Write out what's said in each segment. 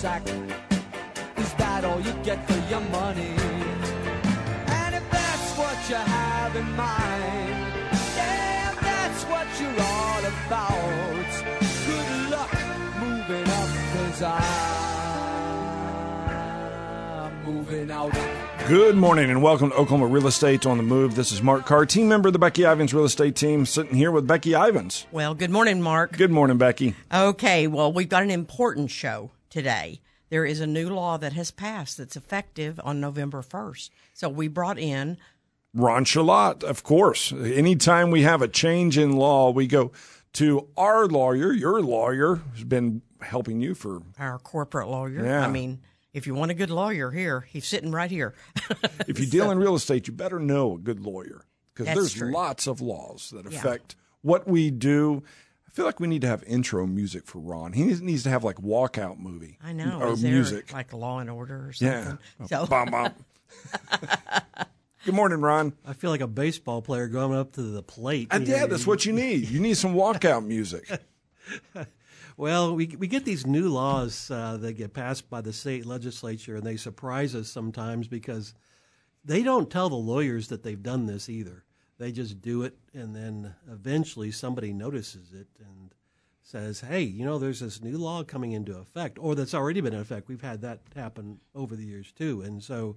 sack. Is that all you get for your money? And if that's what you have in mind, yeah, that's what you're all about. Good luck moving up, cause I'm moving out. Good morning and welcome to Oklahoma Real Estate on the Move. This is Mark Carr, team member of the Becky Ivans Real Estate Team, sitting here with Becky Ivans. Well, good morning, Mark. Good morning, Becky. Okay, well, we've got an important show today. There is a new law that has passed that's effective on November 1st. So we brought in Ron Schaulat, of course. Anytime we have a change in law, we go to our lawyer, your lawyer, who's been helping you for. our corporate lawyer. Yeah. I mean, if you want a good lawyer here, he's sitting right here. If you deal in real estate, you better know a good lawyer because there's true. lots of laws that Yeah. affect what we do. I feel like we need to have intro music for Ron. He needs- needs to have like walkout movie. I know. Or is there music. like Law and Order or yeah. something? So Bum, bum. Good morning, Ron. I feel like a baseball player going up to the plate. And yeah, that's what you need. You need some walkout music. Well, we we get these new laws uh, that get passed by the state legislature, and they surprise us sometimes because they don't tell the lawyers that they've done this either. They just do it, and then eventually somebody notices it and says, "Hey, you know, there's this new law coming into effect, or that's already been in effect." We've had that happen over the years too, and so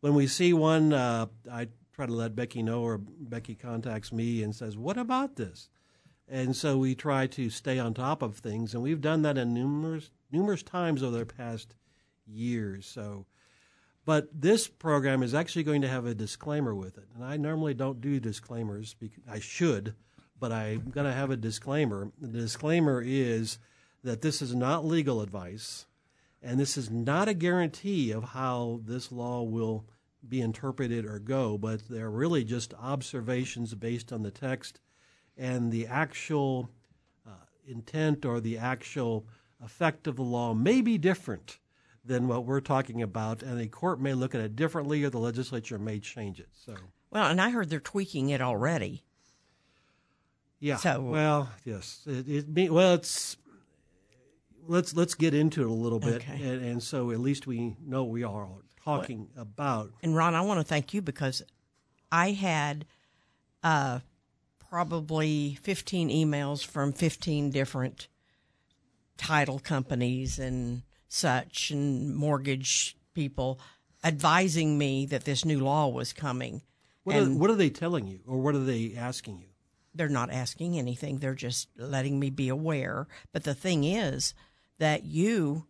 when we see one, uh, I try to let Becky know, or Becky contacts me and says, "What about this?" And so we try to stay on top of things, and we've done that in numerous numerous times over the past years. So, but this program is actually going to have a disclaimer with it, and I normally don't do disclaimers. I should, but I'm going to have a disclaimer. The disclaimer is that this is not legal advice, and this is not a guarantee of how this law will be interpreted or go, but they're really just observations based on the text and the actual uh, intent or the actual effect of the law may be different than what we're talking about, and the court may look at it differently, or the legislature may change it. So, well, and I heard they're tweaking it already. yeah. So- well, yes, it, it well, it's let's let's get into it a little bit, Okay. and, and so at least we know we are talking about. And Ron, I want to thank you because I had uh, probably 15 emails from 15 different title companies and such and mortgage people advising me that this new law was coming. What are, what are they telling you, or what are they asking you? they're not asking anything. They're just letting me be aware. But the thing is that you,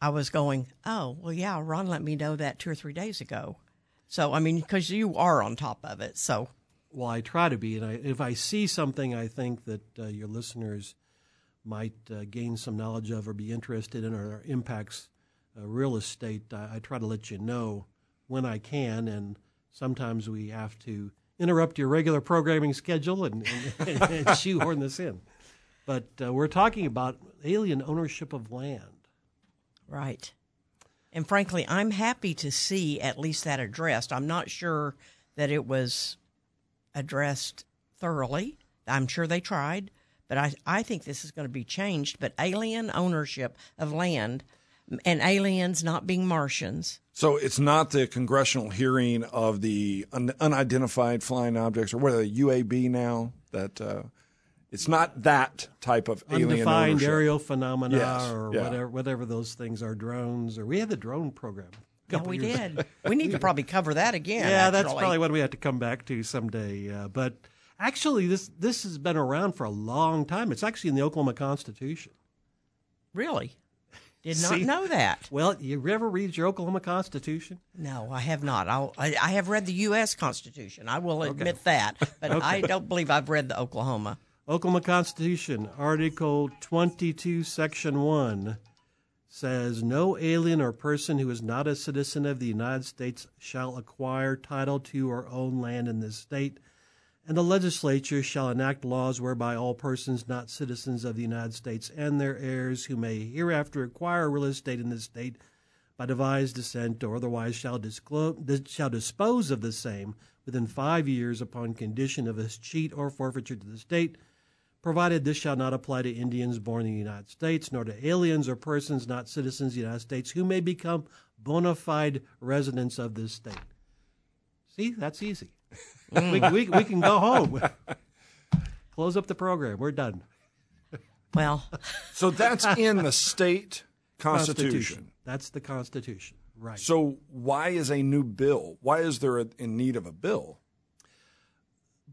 I was going, oh, well, yeah, Ron let me know that two or three days ago. So, I mean, because you are on top of it. So, Well, I try to be, and I, if I see something I think that uh, your listeners might uh, gain some knowledge of or be interested in or impacts uh, real estate, I, I try to let you know when I can, and sometimes we have to interrupt your regular programming schedule and, and, and shoehorn this in. But uh, we're talking about alien ownership of land. right. And frankly, I'm happy to see at least that addressed. I'm not sure that it was addressed thoroughly. I'm sure they tried, but I, I think this is going to be changed. But alien ownership of land and aliens not being Martians. So it's not the congressional hearing of the un- unidentified flying objects, or what are they, UAP now? That uh, it's not that type of alien Undefined ownership. aerial phenomena Yes, or yeah. whatever, whatever those things are, drones, or we had the drone program. a Yeah, we years did. We need to probably cover that again. Yeah, that's probably what we have to come back to someday. Uh, but actually, this this has been around for a long time. It's actually in the Oklahoma Constitution. really. Did not See? know that. Well, you ever read your Oklahoma Constitution? No, I have not. I'll, I, I have read the U.S. Constitution. I will admit that, but I don't believe I've read the Oklahoma. Oklahoma Constitution, Article 22, Section 1 says no alien or person who is not a citizen of the United States shall acquire title to or own land in this state, and the legislature shall enact laws whereby all persons not citizens of the United States and their heirs who may hereafter acquire real estate in this state by devised descent or otherwise shall, disclose, shall dispose of the same within five years upon condition of escheat or forfeiture to the state provided this shall not apply to Indians born in the United States, nor to aliens or persons not citizens of the United States who may become bona fide residents of this state. See, that's easy. we, we, we can go home. Close up the program. We're done. Well, So that's in the state constitution. That's the Constitution, right? So why is a new bill? Why is there a, in need of a bill?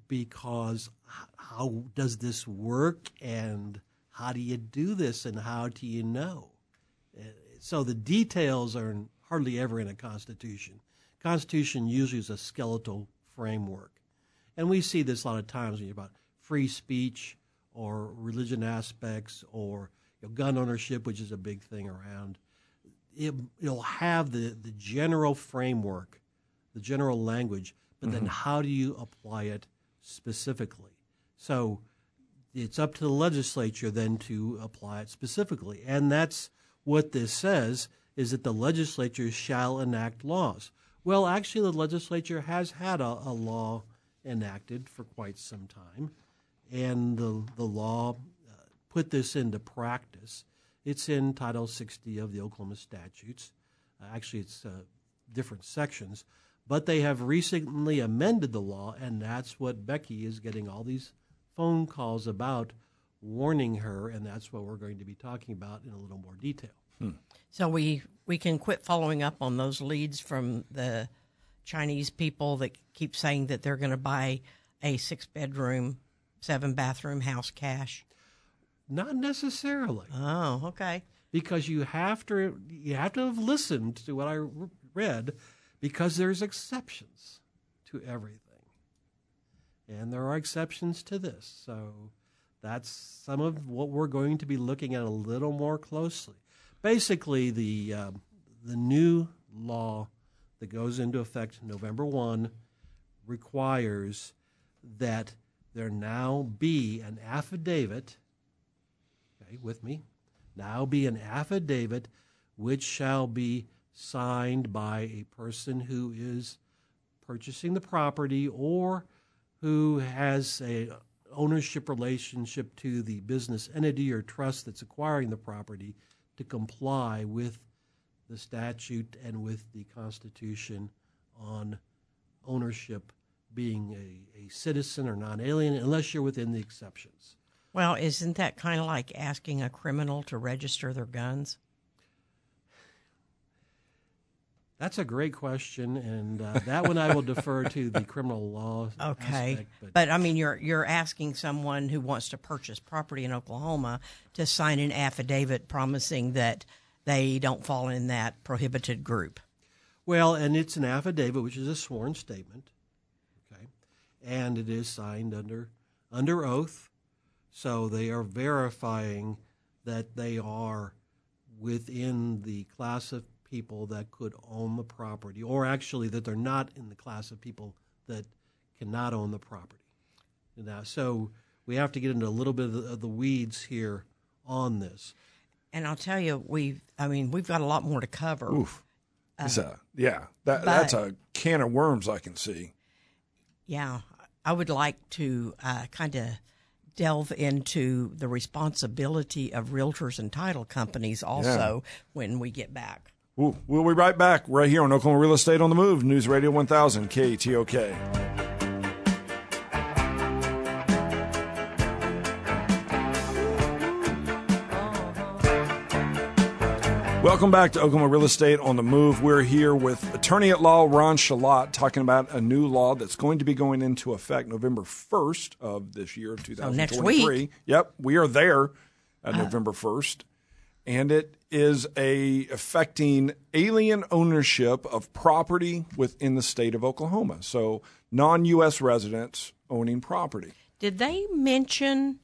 because how does this work and how do you do this and how do you know? Uh, So the details are hardly ever in a constitution. Constitution usually is a skeletal framework. And we see this a lot of times when you're about free speech or religion aspects or you know, gun ownership, which is a big thing around. It, it'll have the, the general framework, the general language, but then mm-hmm. how do you apply it specifically? So it's up to the legislature then to apply it specifically. And that's what this says is that the legislature shall enact laws. Well, actually, the legislature has had a, a law enacted for quite some time, and the, the law uh, put this into practice. It's in Title 60 of the Oklahoma statutes. Uh, actually, it's uh, different sections, but they have recently amended the law, and that's what Becky is getting all these phone calls about, warning her, and that's what we're going to be talking about in a little more detail. So we we can quit following up on those leads from the Chinese people that keep saying that they're going to buy a six bedroom, seven bathroom house cash. Not necessarily. Oh, okay. because you have to you have to have listened to what I read because there's exceptions to everything. And there are exceptions to this. So that's some of what we're going to be looking at a little more closely. Basically, the uh, the new law that goes into effect November 1 requires that there now be an affidavit okay, with me, now be an affidavit which shall be signed by a person who is purchasing the property or who has a ownership relationship to the business entity or trust that's acquiring the property to comply with the statute and with the constitution on ownership being a, a citizen or non-alien unless you're within the exceptions Well, isn't that kind of like asking a criminal to register their guns? That's a great question, and uh, that one I will defer to the criminal law. Okay, aspect, but, but I mean, you're you're asking someone who wants to purchase property in Oklahoma to sign an affidavit promising that they don't fall in that prohibited group. well, and it's an affidavit, which is a sworn statement, okay, and it is signed under under oath, so they are verifying that they are within the class of people that could own the property, or actually that they're not in the class of people that cannot own the property. Now, so we have to get into a little bit of the, weeds here on this. And I'll tell you, we I mean, we've got a lot more to cover. Oof. It's a, yeah, that, that's a can of worms I can see. Yeah, I would like to uh, kind of delve into the responsibility of realtors and title companies also when we get back. We'll be right back right here on Oklahoma Real Estate on the Move, News Radio 1000, KTOK. Welcome back to Oklahoma Real Estate on the Move. We're here with attorney at law Ron Schaulat talking about a new law that's going to be going into effect November 1st of this year of 2023. next week. Uh. Yep, we are there at November 1st. And it is a affecting alien ownership of property within the state of Oklahoma. So non-US residents owning property. Did they mention?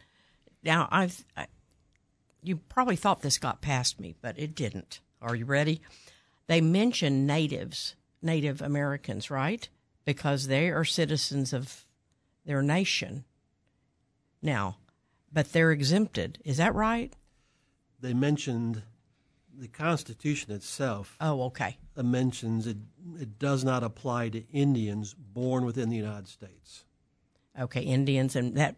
Now I've I, you probably thought this got past me, but it didn't. Are you ready? They mention natives, Native Americans, right? Because they are citizens of their nation. Now, but they're exempted. Is that right? They mentioned the Constitution itself Oh, okay. mentions it, it does not apply to Indians born within the United States. Okay, Indians and that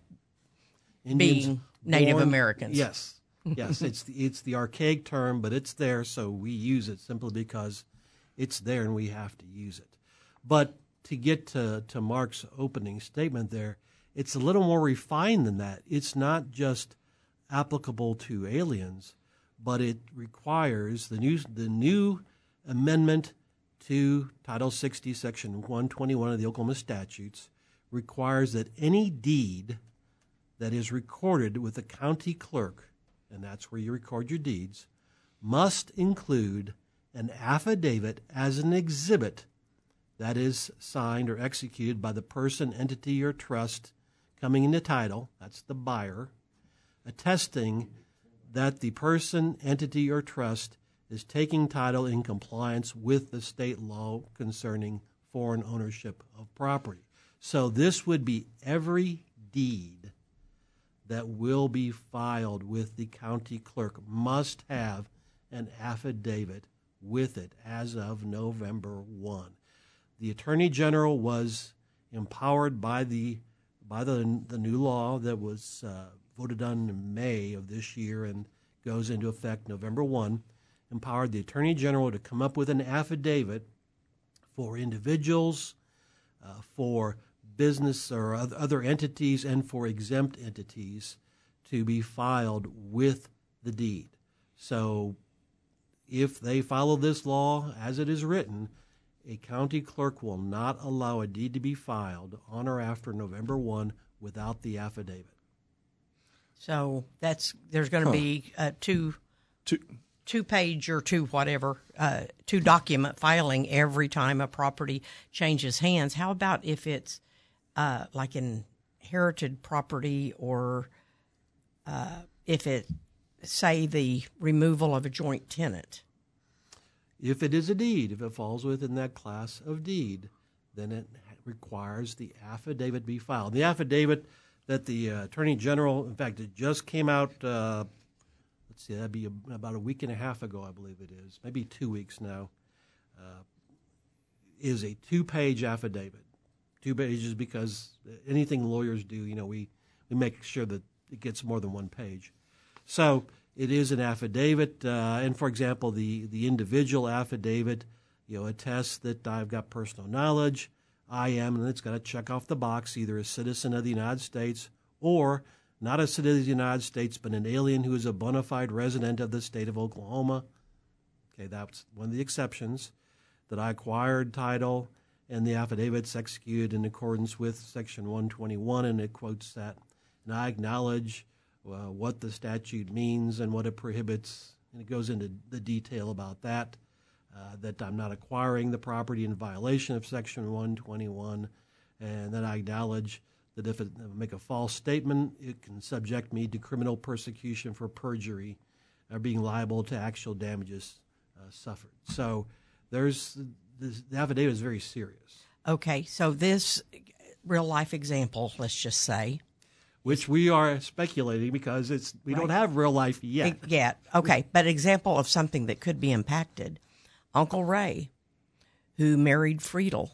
Indians, being Native born- Americans. Yes, yes. it's the, it's the archaic term, but it's there, so we use it simply because it's there and we have to use it. But to get to to Mark's opening statement there, it's a little more refined than that. It's not just applicable to aliens, but it requires the new the new amendment to Title 60, Section 121 of the Oklahoma statutes requires that any deed that is recorded with the county clerk, and that's where you record your deeds, must include an affidavit as an exhibit that is signed or executed by the person, entity, or trust coming into title, that's the buyer, attesting that the person, entity, or trust is taking title in compliance with the state law concerning foreign ownership of property. So this would be every deed that will be filed with the county clerk must have an affidavit with it as of November 1. The attorney general was empowered by the by the the new law that was uh, voted on in May of this year and goes into effect November 1 empowered the attorney general to come up with an affidavit for individuals uh, for business or other entities and for exempt entities to be filed with the deed. So if they follow this law as it is written, a county clerk will not allow a deed to be filed on or after November 1 without the affidavit. So that's there's going to be uh, two Two, two page or two whatever uh, two document filing every time a property changes hands. How about if it's uh, like an inherited property or uh, if it say the removal of a joint tenant? If it is a deed, if it falls within that class of deed, then it requires the affidavit be filed. The affidavit that the uh, Attorney General, in fact, it just came out, uh, let's see, that'd be a, about a week and a half ago, I believe it is, maybe two weeks now, uh, is a two page affidavit. Two pages because anything lawyers do, you know, we, we make sure that it gets more than one page. So it is an affidavit, uh, and for example, the the individual affidavit, you know, attests that I've got personal knowledge. I am, and it's got to check off the box, either a citizen of the United States or not a citizen of the United States, but an alien who is a bona fide resident of the state of Oklahoma. Okay, that's one of the exceptions. That I acquired title, and the affidavit's executed in accordance with Section 121, and it quotes that. And I acknowledge uh, what the statute means and what it prohibits, and it goes into the detail about that. Uh, that I'm not acquiring the property in violation of Section 121, and that I acknowledge that if I make a false statement, it can subject me to criminal persecution for perjury or being liable to actual damages uh, suffered. So there's this, the affidavit is very serious, Okay, so this real life example, let's just say, which we are speculating because it's we don't have real life yet. Yeah. Okay. But example of something that could be impacted. Uncle Ray, who married Friedel,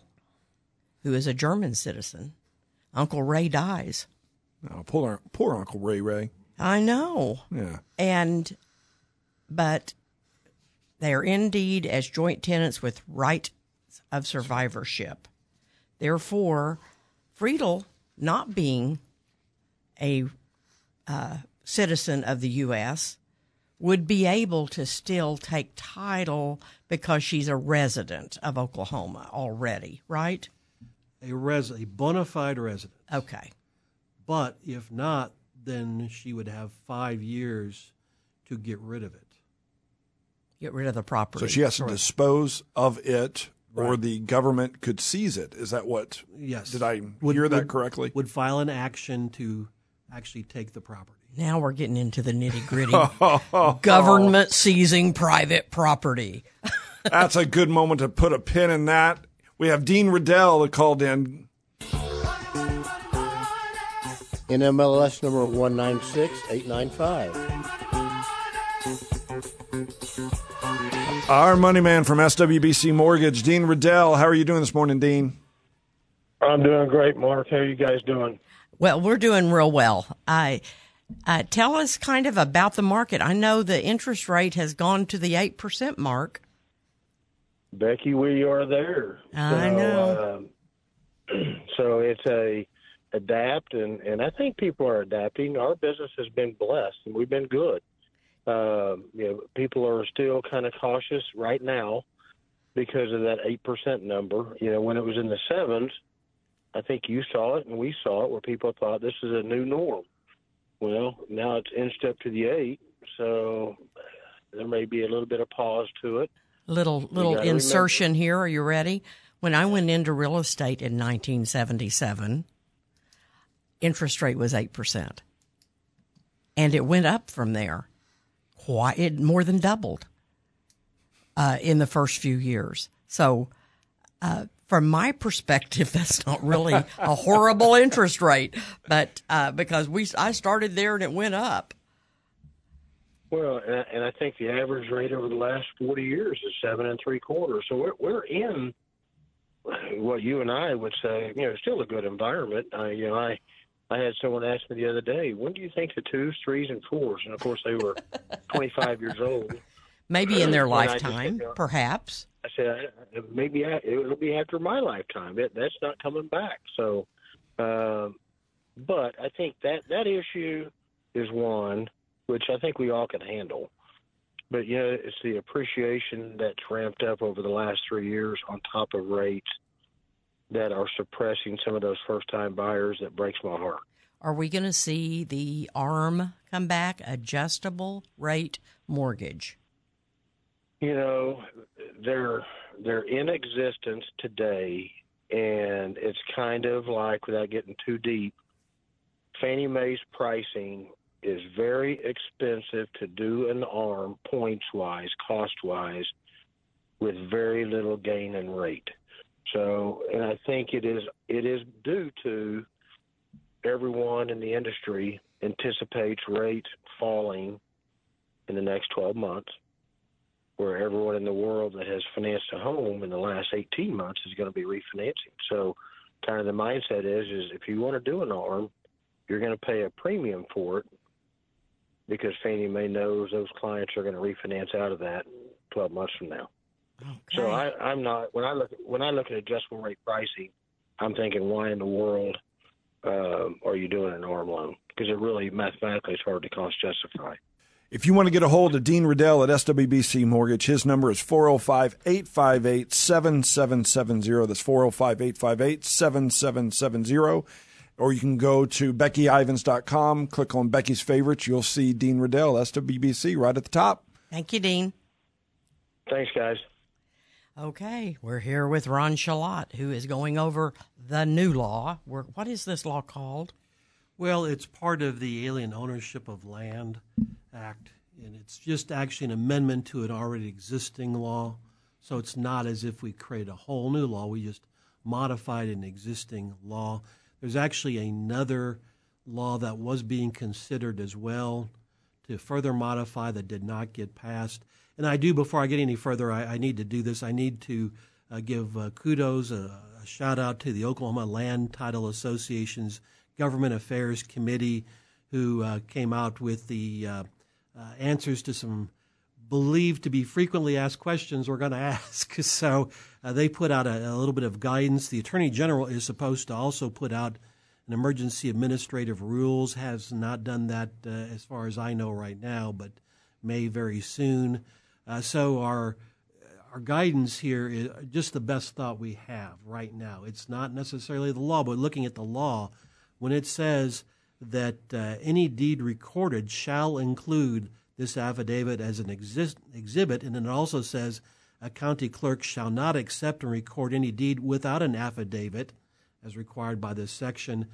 who is a German citizen. Uncle Ray dies. oh, poor, poor Uncle Ray Ray. I know. Yeah. And, but they are indeed as joint tenants with right of survivorship. Therefore, Friedel, not being a uh, citizen of the U.S., would be able to still take title because she's a resident of Oklahoma already, right? A res a bona fide resident. Okay. But if not, then she would have five years to get rid of it. Get rid of the property. So she has to dispose of it, or the government could seize it. Is that what? Yes. Did I Would- hear that would- correctly? Would file an action to actually take the property. Now we're getting into the nitty gritty. Oh, oh, oh. Government seizing private property. That's a good moment to put a pin in that. We have Dean Riddell that called in. in MLS number 196895. Our money man from SWBC Mortgage, Dean Riddell. How are you doing this morning, Dean? I'm doing great, Mark. How are you guys doing? Well, we're doing real well. I Uh, tell us kind of about the market. I know the interest rate has gone to the 8% mark. Becky, we are there. I know. Um, so it's a adapt, and and I think people are adapting. Our business has been blessed, and we've been good. Um, you know, people are still kind of cautious right now because of that eight percent number. You know, when it was in the sevens, I think you saw it and we saw it, where people thought this is a new norm. Well, now it's inched up to the eight, so there may be a little bit of pause to it. Little little insertion here. Are you ready? When I went into real estate in 1977, interest rate was 8%. And it went up from there. Quite, it more than doubled uh, in the first few years. So, uh, from my perspective, that's not really a horrible interest rate, but uh, because we I started there and it went up. Well, and I, and I think the average rate over the last 40 years is seven and three quarters. So we're, we're in what you and I would say, you know, still a good environment. I, you know, I, I had someone ask me the other day, when do you think the twos, threes, and fours? And of course, they were 25 years old. Maybe in their And I just lifetime, said, uh, perhaps. I said, uh, maybe I, it'll be after my lifetime. It, that's not coming back. So, um, but I think that that issue is one which I think we all can handle. But you know, it's the appreciation that's ramped up over the last three years on top of rates that are suppressing some of those first-time buyers. That breaks my heart. Are we going to see the ARM come back, adjustable rate mortgage? You know, they're they're in existence today, and it's kind of like without getting too deep. Fannie Mae's pricing is very expensive to do an arm points wise, cost wise, with very little gain in rate. So, and I think it is it is due to everyone in the industry anticipates rates falling in the next 12 months, where everyone in the world that has financed a home in the last 18 months is going to be refinancing. So, kind of the mindset is is if you want to do an arm, you're going to pay a premium for it because Fannie Mae knows those clients are going to refinance out of that 12 months from now. So I, I'm not when I look at, when I look at adjustable rate pricing, I'm thinking why in the world um, are you doing an arm loan? Because it really mathematically is hard to cost justify. If you want to get a hold of Dean Riddell at SWBC Mortgage, his number is 405 858 7770. That's 405 858 7770. Or you can go to BeckyIvans.com, click on Becky's favorites. You'll see Dean Riddell, SWBC, right at the top. Thank you, Dean. Thanks, guys. Okay, we're here with Ron Schaulat, who is going over the new law. We're, what is this law called? Well, it's part of the Alien Ownership of Land Act, and it's just actually an amendment to an already existing law. So it's not as if we create a whole new law, we just modified an existing law. There's actually another law that was being considered as well to further modify that did not get passed. And I do, before I get any further, I, I need to do this. I need to uh, give uh, kudos, uh, a shout out to the Oklahoma Land Title Association's Government Affairs Committee, who uh, came out with the uh, answers to some believed to be frequently asked questions we're going to ask. So uh, they put out a, a little bit of guidance. The Attorney General is supposed to also put out an emergency administrative rules, has not done that uh, as far as I know right now, but may very soon. Uh, so our our guidance here is just the best thought we have right now. It's not necessarily the law, but looking at the law, when it says that uh, any deed recorded shall include this affidavit as an exist- exhibit, and it also says a county clerk shall not accept and record any deed without an affidavit, as required by this section.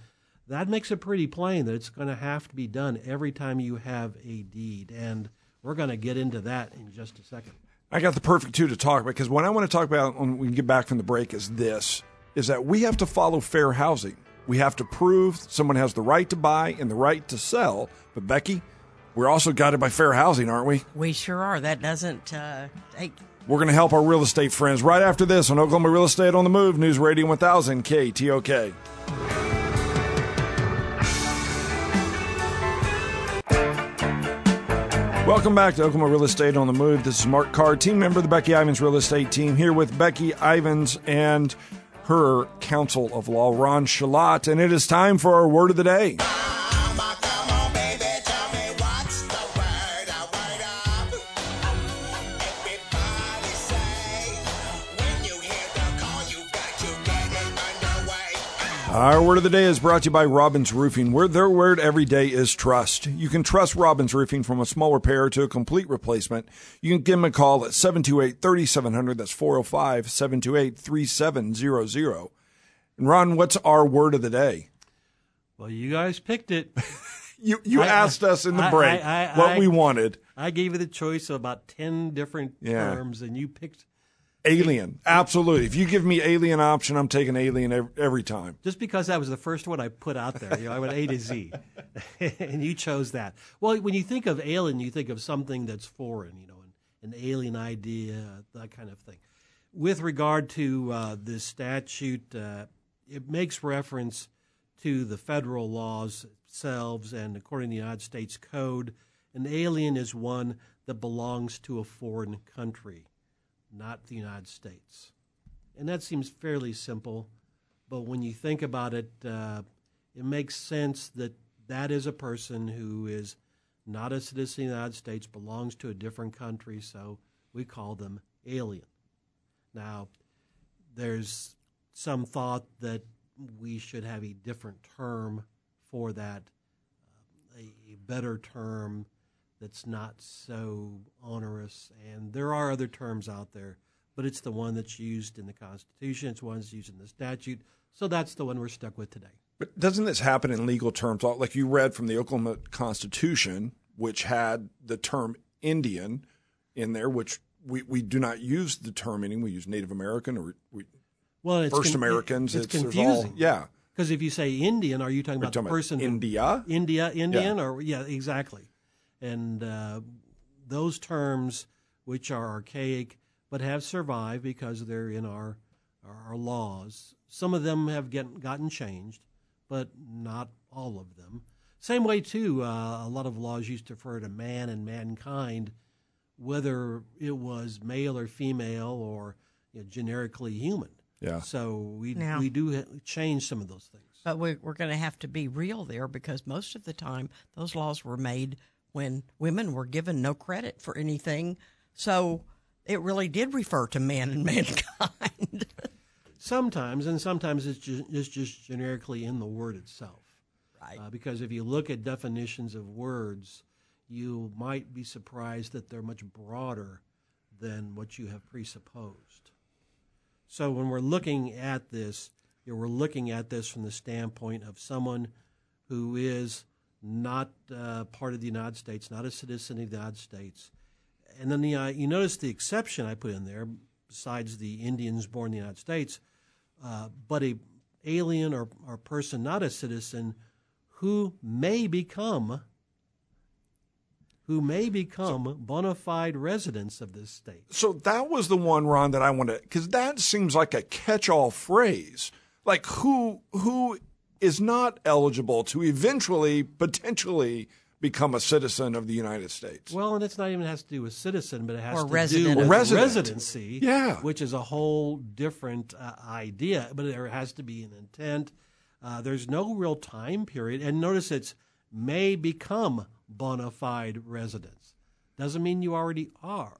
That makes it pretty plain that it's going to have to be done every time you have a deed, and we're going to get into that in just a second. I got the perfect two to talk about because what I want to talk about when we get back from the break is this is that we have to follow fair housing. We have to prove someone has the right to buy and the right to sell. But Becky, we're also guided by fair housing, aren't we? We sure are. That doesn't uh, take. We're going to help our real estate friends right after this on Oklahoma Real Estate on the Move, News Radio 1000 KTOK. Welcome back to Oklahoma Real Estate on the Move. This is Mark Carr, team member of the Becky Ivans Real Estate team, here with Becky Ivans and her counsel of law, Ron Schaulat. And it is time for our word of the day. Our word of the day is brought to you by Robbins Roofing, where their word every day is trust. You can trust Robbins Roofing from a small repair to a complete replacement. You can give them a call at 728 3700. That's 405 728 3700. And Ron, what's our word of the day? Well, you guys picked it. You, you I- asked us in the I- break I- what we wanted. I gave you the choice of about 10 different Yeah. terms, and you picked Alien. Absolutely. If you give me alien option, I'm taking alien every, time. just because that was the first one I put out there. You know, I went A to Z, and you chose that. Well, when you think of alien, you think of something that's foreign. You know, an, an alien idea, that kind of thing. With regard to uh, this statute, uh, it makes reference to the federal laws themselves, and according to the United States Code, an alien is one that belongs to a foreign country, not the United States. And that seems fairly simple. But when you think about it, uh, it makes sense that that is a person who is not a citizen of the United States, belongs to a different country, so we call them alien. Now, there's some thought that we should have a different term for that, a better term that's not so onerous. And there are other terms out there, but it's the one that's used in the Constitution, it's one that's used in the statute. So that's the one we're stuck with today. But doesn't this happen in legal terms? Like you read from the Oklahoma Constitution, which had the term Indian in there, which we, we do not use the term Indian. We use Native American or we, Well, it's First con- Americans. It's, there's confusing. all- yeah. Because if you say Indian, are you talking about talking the person who- India. India, Indian, or yeah, exactly. And uh, those terms, which are archaic but have survived because they're in our our laws. Some of them have get, gotten changed, but not all of them. Same way too, uh, a lot of laws used to refer to man and mankind, whether it was male or female or you know, generically human. Yeah. So we Now- we do ha- change some of those things. But we, we're going to have to be real there because most of the time those laws were made when women were given no credit for anything. So it really did refer to man and mankind. Sometimes, and sometimes it's just, it's just generically in the word itself. Right. Uh, because if you look at definitions of words, you might be surprised that they're much broader than what you have presupposed. So when we're looking at this, you know, we're looking at this from the standpoint of someone who is not uh, part of the United States, not a citizen of the United States. And then the, uh, you notice the exception I put in there, besides the Indians born in the United States, uh, but a alien or, or person not a citizen who may become who may become bona fide residents of this state. So that was the one, Ron, that I wanted because that seems like a catch-all phrase. Like who who is not eligible to eventually potentially become a citizen of the United States? Well, and it's not even has to do with citizen, but it has Or to resident do with Resident. residency, Yeah. which is a whole different uh, idea. But there has to be an intent. Uh, there's no real time period, and notice it's may become bona fide residents. Doesn't mean you already are.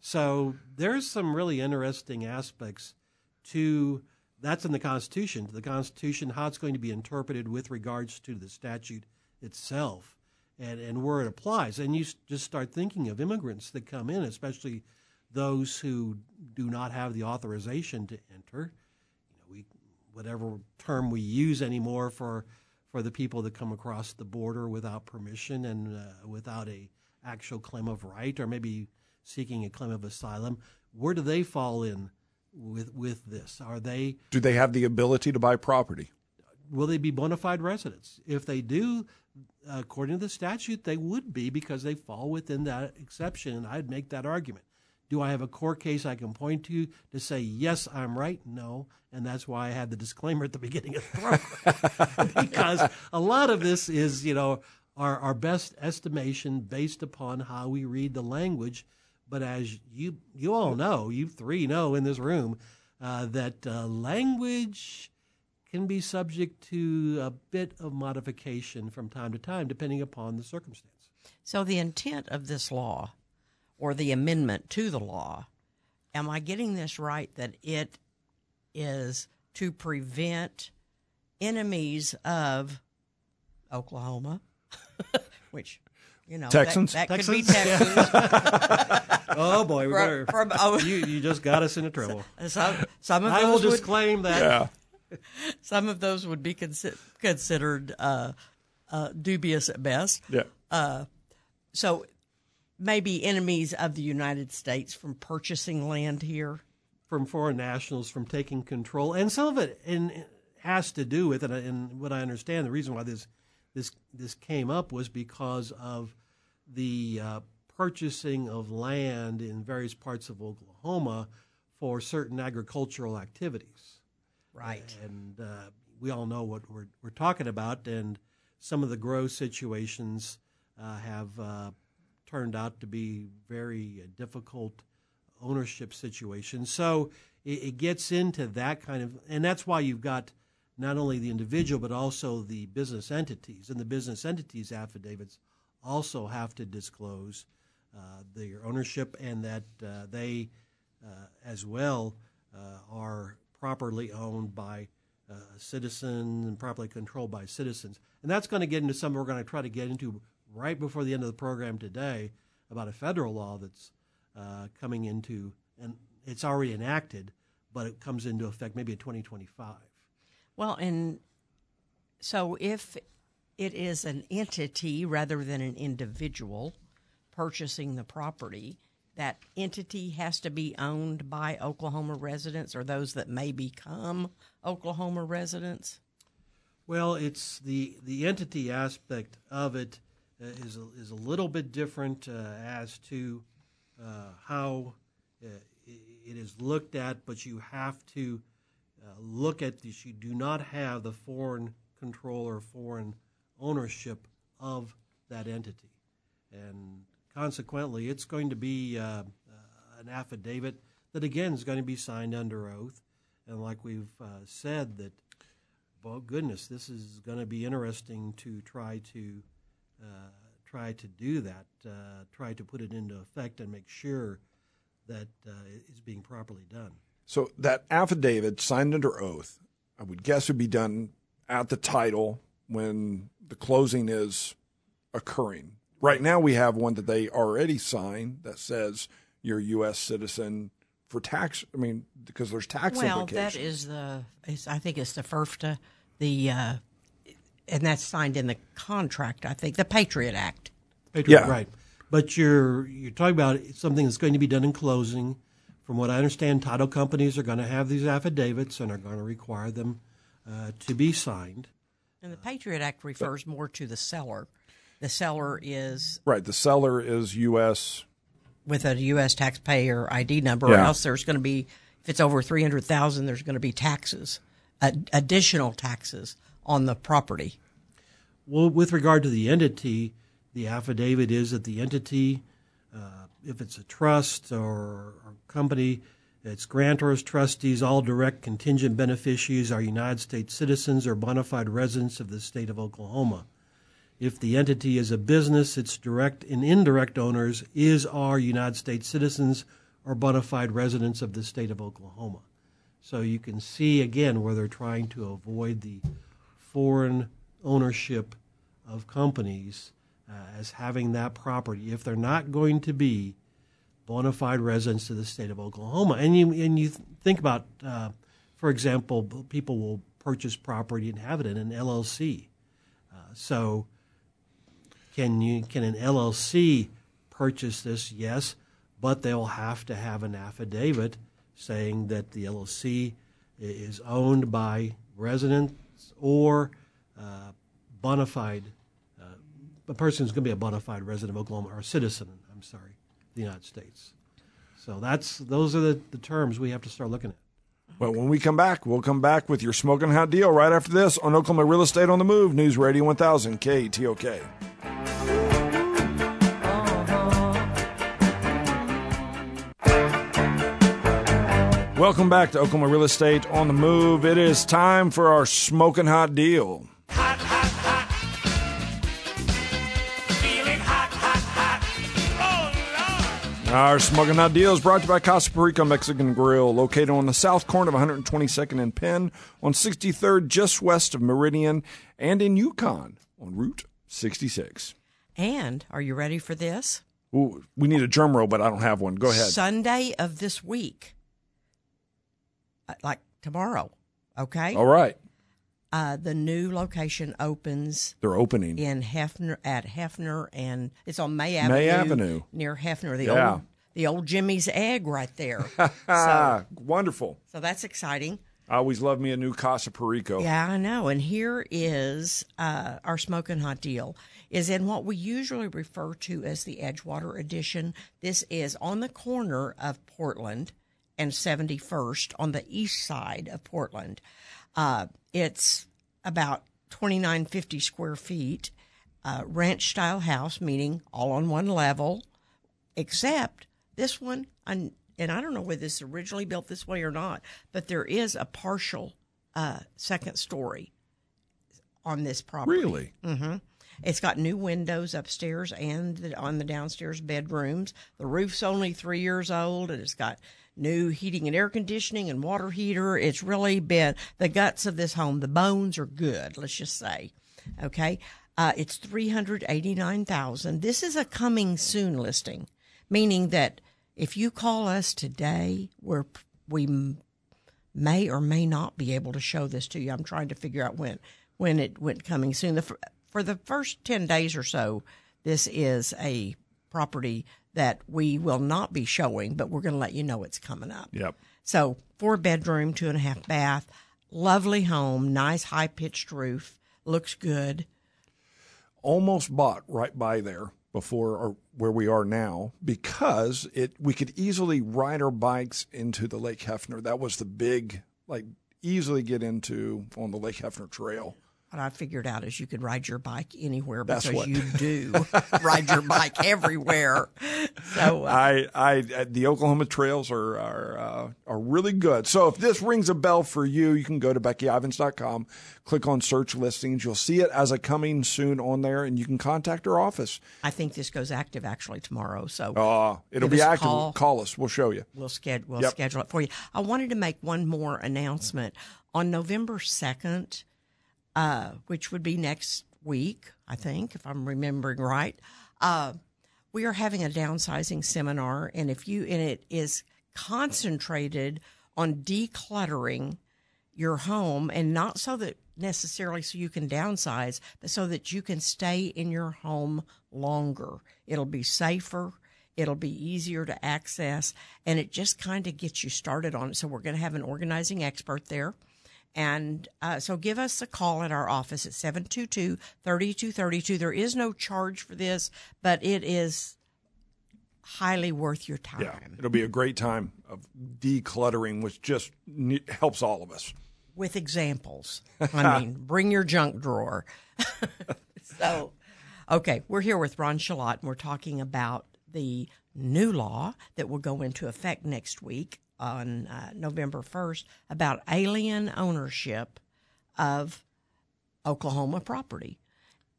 So there's some really interesting aspects to that's in the Constitution. The Constitution, how it's going to be interpreted with regards to the statute itself and, and where it applies. And you just start thinking of immigrants that come in, especially those who do not have the authorization to enter. You know, we whatever term we use anymore for for the people that come across the border without permission and uh, without a actual claim of right, or maybe seeking a claim of asylum. Where do they fall in with with this? Are they Do they have the ability to buy property? will they be bona fide residents? If they do, according to the statute, they would be because they fall within that exception, and I'd make that argument. Do I have a court case I can point to to say, yes, I'm right? No. And that's why I had the disclaimer at the beginning of the program. because a lot of this is, you know, our, our best estimation based upon how we read the language. But as you you all know, you three know in this room, uh, that uh, language can be subject to a bit of modification from time to time, depending upon the circumstance. So the intent of this law, or the amendment to the law, am I getting this right? That it is to prevent enemies of Oklahoma, which you know Texans? that, that could be Texans? Texans. Oh boy, we From- better, from- oh. you you just got us into trouble. some, some of I will those would, disclaim that. Yeah. some of those would be consi- considered uh, uh, dubious at best. Yeah. So maybe enemies of the United States from purchasing land here. from foreign nationals from taking control, and some of it and has to do with it. And what I understand, the reason why this this this came up was because of the uh, purchasing of land in various parts of Oklahoma for certain agricultural activities. Right. and uh, we all know what we're we're talking about. And some of the grow situations uh, have uh, turned out to be very uh, difficult ownership situations. So it, it gets into that kind of, and that's why you've got not only the individual but also the business entities, and the business entities affidavits also have to disclose uh, their ownership and that uh, they uh, as well are properly owned by citizens and properly controlled by citizens. And that's going to get into something we're going to try to get into right before the end of the program today about a federal law that's coming into, and it's already enacted, but it comes into effect maybe in 2025. Well, and so if it is an entity rather than an individual purchasing the property, that entity has to be owned by Oklahoma residents or those that may become Oklahoma residents. Well, it's the the entity aspect of it uh, is a, is a little bit different uh, as to uh, how uh, it is looked at, but you have to look at this. You do not have the foreign control or foreign ownership of that entity, and consequently, it's going to be uh, uh, an affidavit that again is going to be signed under oath, and like we've uh, said that well, goodness, this is going to be interesting to try to uh, try to do that, uh, try to put it into effect, and make sure that uh, it's being properly done. So that affidavit signed under oath, I would guess would be done at the title when the closing is occurring. Right now, we have one that they already signed that says you're a U.S. citizen for tax. I mean, because there's tax well, implications. that is the. It's, I think it's the FIRPTA, the, uh, and that's signed in the contract. I think the Patriot Act. Patriot, Yeah. right. But you're you're talking about something that's going to be done in closing. From what I understand, title companies are going to have these affidavits and are going to require them uh, to be signed. And the Patriot Act refers more to the seller. The seller is right. The seller is U.S. with a U.S. taxpayer ID number, or else there's going to be, if it's over three hundred thousand, there's going to be taxes, ad- additional taxes on the property. Well, with regard to the entity, the affidavit is that the entity, uh, if it's a trust or, or company, its grantors, trustees, all direct contingent beneficiaries are United States citizens or bona fide residents of the state of Oklahoma. If the entity is a business, its direct and indirect owners is are United States citizens or bona fide residents of the state of Oklahoma. So you can see again where they're trying to avoid the foreign ownership of companies uh, as having that property if they're not going to be bona fide residents of the state of Oklahoma. And you and you think about, uh, for example, people will purchase property and have it in an LLC. Uh, so can you can an LLC purchase this? Yes, but they'll have to have an affidavit saying that the LLC is owned by residents or uh, bona fide a person who's going to be a bona fide resident of Oklahoma or a citizen, I'm sorry, the United States. So that's those are the, the terms we have to start looking at. Well, when we come back, we'll come back with your smoking hot deal right after this on Oklahoma Real Estate on the Move, News Radio 1000, KTOK. Welcome back to Oklahoma Real Estate on the Move. It is time for our smoking hot deal. Our smoking hot deal is brought to you by Casa Perico Mexican Grill, located on the south corner of 122nd and Penn, on 63rd, just west of Meridian, and in Yukon on Route 66. And are you ready for this? Ooh, we need a drum roll, but I don't have one. Go ahead. Sunday of this week, uh, like tomorrow, okay? All right. Uh, the new location opens They're opening. in Hefner at Hefner, and it's on May Avenue. May Avenue. near Hefner, the Yeah. old the old Jimmy's Egg right there. Ah, wonderful. so that's exciting. I always love me a new Casa Perico. Yeah, I know. And here is uh, our smoking hot deal. Is in what we usually refer to as the Edgewater edition. This is on the corner of Portland and 71st on the east side of Portland. Uh, it's about 2950 square feet, uh, ranch style house, meaning all on one level, except this one, and and I don't know whether this is originally built this way or not, but there is a partial uh, second story on this property. Really? Mm-hmm. It's got new windows upstairs and the, on the downstairs bedrooms. The roof's only three years old, and it's got new heating and air conditioning and water heater. It's really been the guts of this home. The bones are good. Let's just say, okay. Uh, it's three hundred eighty nine thousand. This is a coming soon listing, meaning that if you call us today, we're we may or may not be able to show this to you. I'm trying to figure out when when it went coming soon. The, for the first 10 days or so, this is a property that we will not be showing, but we're going to let you know it's coming up. Yep. So, four bedroom, two and a half bath, lovely home, nice high pitched roof, looks good. almost bought right by there before or where we are now because it we could easily ride our bikes into the Lake Hefner. That was the big like easily get into on the Lake Hefner Trail. What I figured out is you could ride your bike anywhere That's because what- you do ride your bike everywhere. So, uh, I, I, uh, the Oklahoma trails are are uh, are really good. So if this rings a bell for you, you can go to BeckyIvans.com, click on search listings. You'll see it as a coming soon on there, and you can contact our office. I think this goes active actually tomorrow. So, Uh, it'll be active. call. Call us. We'll show you. We'll, sched- we'll Yep. schedule it for you. I wanted to make one more announcement. On November 2nd, uh, which would be next week, I think, if I'm remembering right, uh, we are having a downsizing seminar. And if you, and it is concentrated on decluttering your home and not so that necessarily so you can downsize, but so that you can stay in your home longer. It'll be safer. It'll be easier to access and it just kind of gets you started on it. So we're going to have an organizing expert there. And uh, so give us a call at our office at 722 3232. There is no charge for this, but it is highly worth your time. Yeah, it'll be a great time of decluttering, which just helps all of us. with examples. I mean, bring your junk drawer. so, okay, we're here with Ron Schaulat, and we're talking about the new law that will go into effect next week on uh, November 1st about alien ownership of Oklahoma property.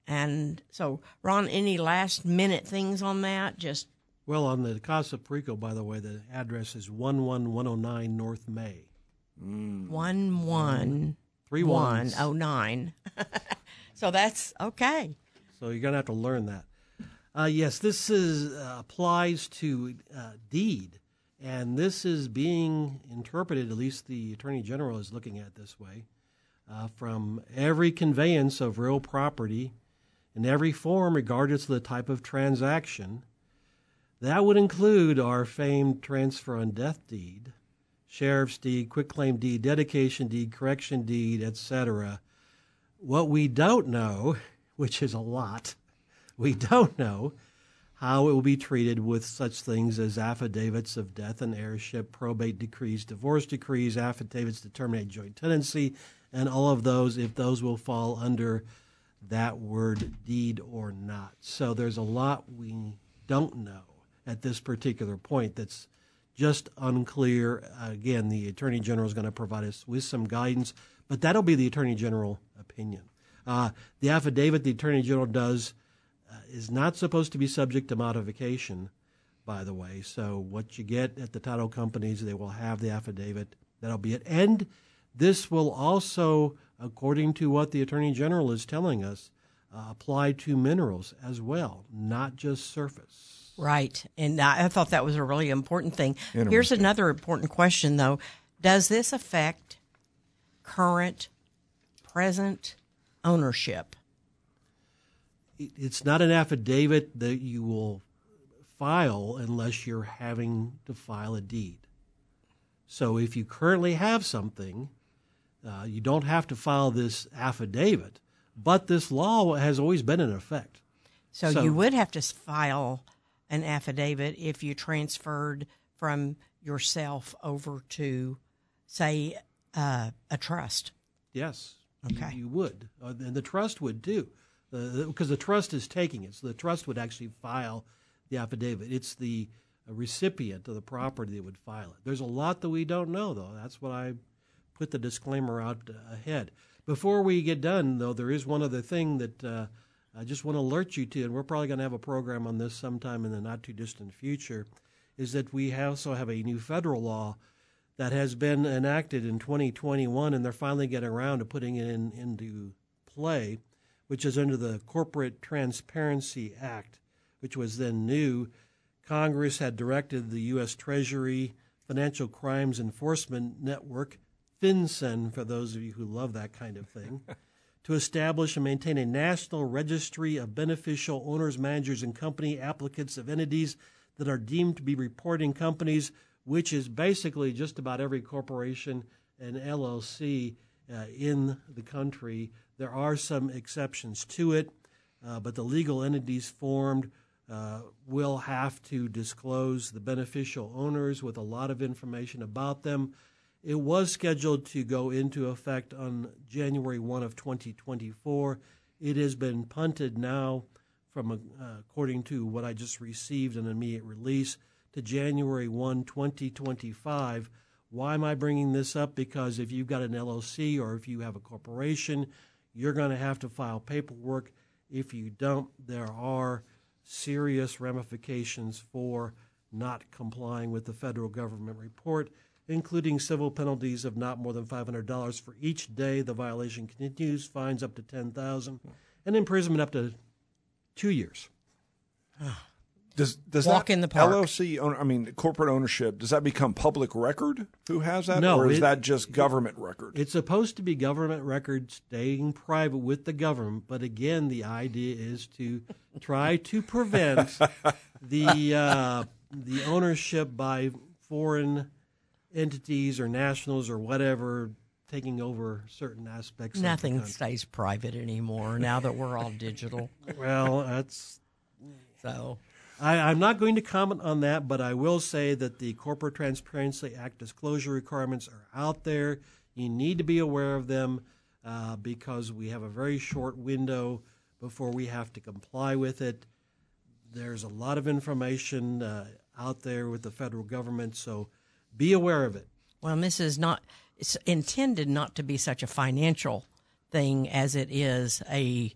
And so, Ron, any last minute things on that? Just Well, on the Casa Perico, by the way, the address is 11109 North May. one one Three one oh nine. so that's okay. So you're going to have to learn that. Uh, yes, this is uh, applies to uh, deed, and this is being interpreted. At least the attorney general is looking at this way uh, from every conveyance of real property in every form, regardless of the type of transaction. That would include our famed transfer on death deed, sheriff's deed, quitclaim deed, dedication deed, correction deed, etc. What we don't know, which is a lot, we don't know how it will be treated with such things as affidavits of death and heirship, probate decrees, divorce decrees, affidavits to terminate joint tenancy, and all of those, if those will fall under that word deed or not. So there's a lot we don't know at this particular point that's just unclear. Again, the Attorney General is going to provide us with some guidance, but that'll be the Attorney General opinion. Uh, the affidavit the Attorney General does is not supposed to be subject to modification, by the way. So, what you get at the title companies, they will have the affidavit. That'll be it. And this will also, according to what the Attorney General is telling us, uh, apply to minerals as well, not just surface. Right. And I I thought that was a really important thing. Here's another important question, though. Does this affect current, present ownership? It- It's not an affidavit that you will file unless you're having to file a deed. So if you currently have something, uh, you don't have to file this affidavit, but this law has always been in effect. So, So- you would have to file an affidavit if you transferred from yourself over to, say, uh, a trust. Yes, you- Okay. you, would, uh, and the trust would too, because the trust is taking it. So the trust would actually file the affidavit. It's the uh, recipient of the property that would file it. There's a lot that we don't know, though. That's what I put the disclaimer out uh, ahead. Before we get done, though, there is one other thing that uh, I just want to alert you to, and we're probably going to have a program on this sometime in the not too distant future. Is that we also have a new federal law that has been enacted in 2021, and they're finally getting around to putting it in, into play, which is under the Corporate Transparency Act, which was then new. Congress had directed the U.S. Treasury Financial Crimes Enforcement Network, FinCEN, for those of you who love that kind of thing, to establish and maintain a national registry of beneficial owners, managers, and company applicants of entities that are deemed to be reporting companies, which is basically just about every corporation and LLC in the country. There are some exceptions to it, uh, but the legal entities formed uh, will have to disclose the beneficial owners with a lot of information about them. It was scheduled to go into effect on January 1 of 2024. It has been punted now from, uh, according to what I just received, an immediate release to January 1, 2025. Why am I bringing this up? Because if you've got an LLC or if you have a corporation, you're going to have to file paperwork. If you don't, there are serious ramifications for not complying with the federal government report, including civil penalties of not more than $500 for each day the violation continues, fines up to 10000 and imprisonment up to two years. Ah. Does does Walk that in the park. LLC owner, I mean corporate ownership? Does that become public record? Who has that, No, or is it- that just government record? It's supposed to be government record staying private with the government, but again, the idea is to try to prevent the uh, the ownership by foreign entities or nationals or whatever taking over certain aspects. of Nothing stays private anymore now that we're all digital. Well, that's So I, I'm not going to comment on that, but I will say that the Corporate Transparency Act disclosure requirements are out there. You need to be aware of them uh, because we have a very short window before we have to comply with it. There's a lot of information uh, out there with the federal government, so be aware of it. Well, this is not intended not to be such a financial thing as it is a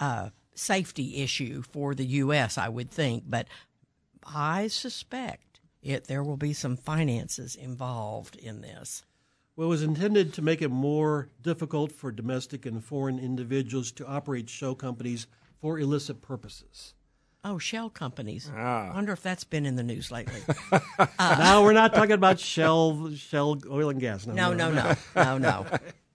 uh, safety issue for the U.S. I would think, but I suspect it there will be some finances involved in this. Well, it was intended to make it more difficult for domestic and foreign individuals to operate show companies for illicit purposes. Oh, shell companies. Ah. I wonder if that's been in the news lately. No, we're not talking about Shell, Shell oil and gas. No, no, no, no, no.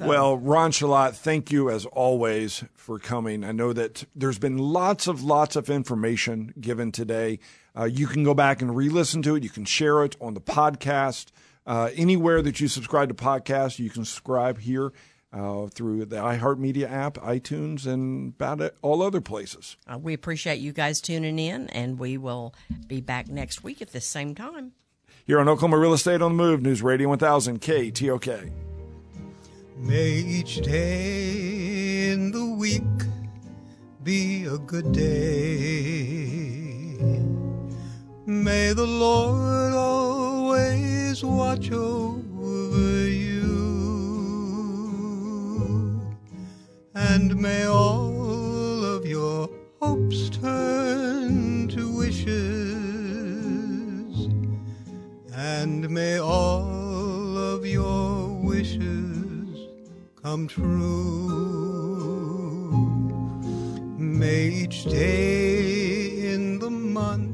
So- Well, Ron Schaulat, thank you as always for coming. I know that there's been lots of lots of information given today. Uh, you can go back and re-listen to it. You can share it on the podcast. Uh, anywhere that you subscribe to podcasts, you can subscribe here uh, through the iHeartMedia app, iTunes, and about all other places. Uh, we appreciate you guys tuning in, and we will be back next week at the same time. Here on Oklahoma Real Estate on the Move, News Radio 1000 KTOK. May each day in the week be a good day. May the Lord always watch over you, and may all of your hopes turn to wishes, and may all of your wishes come true. May each day in the month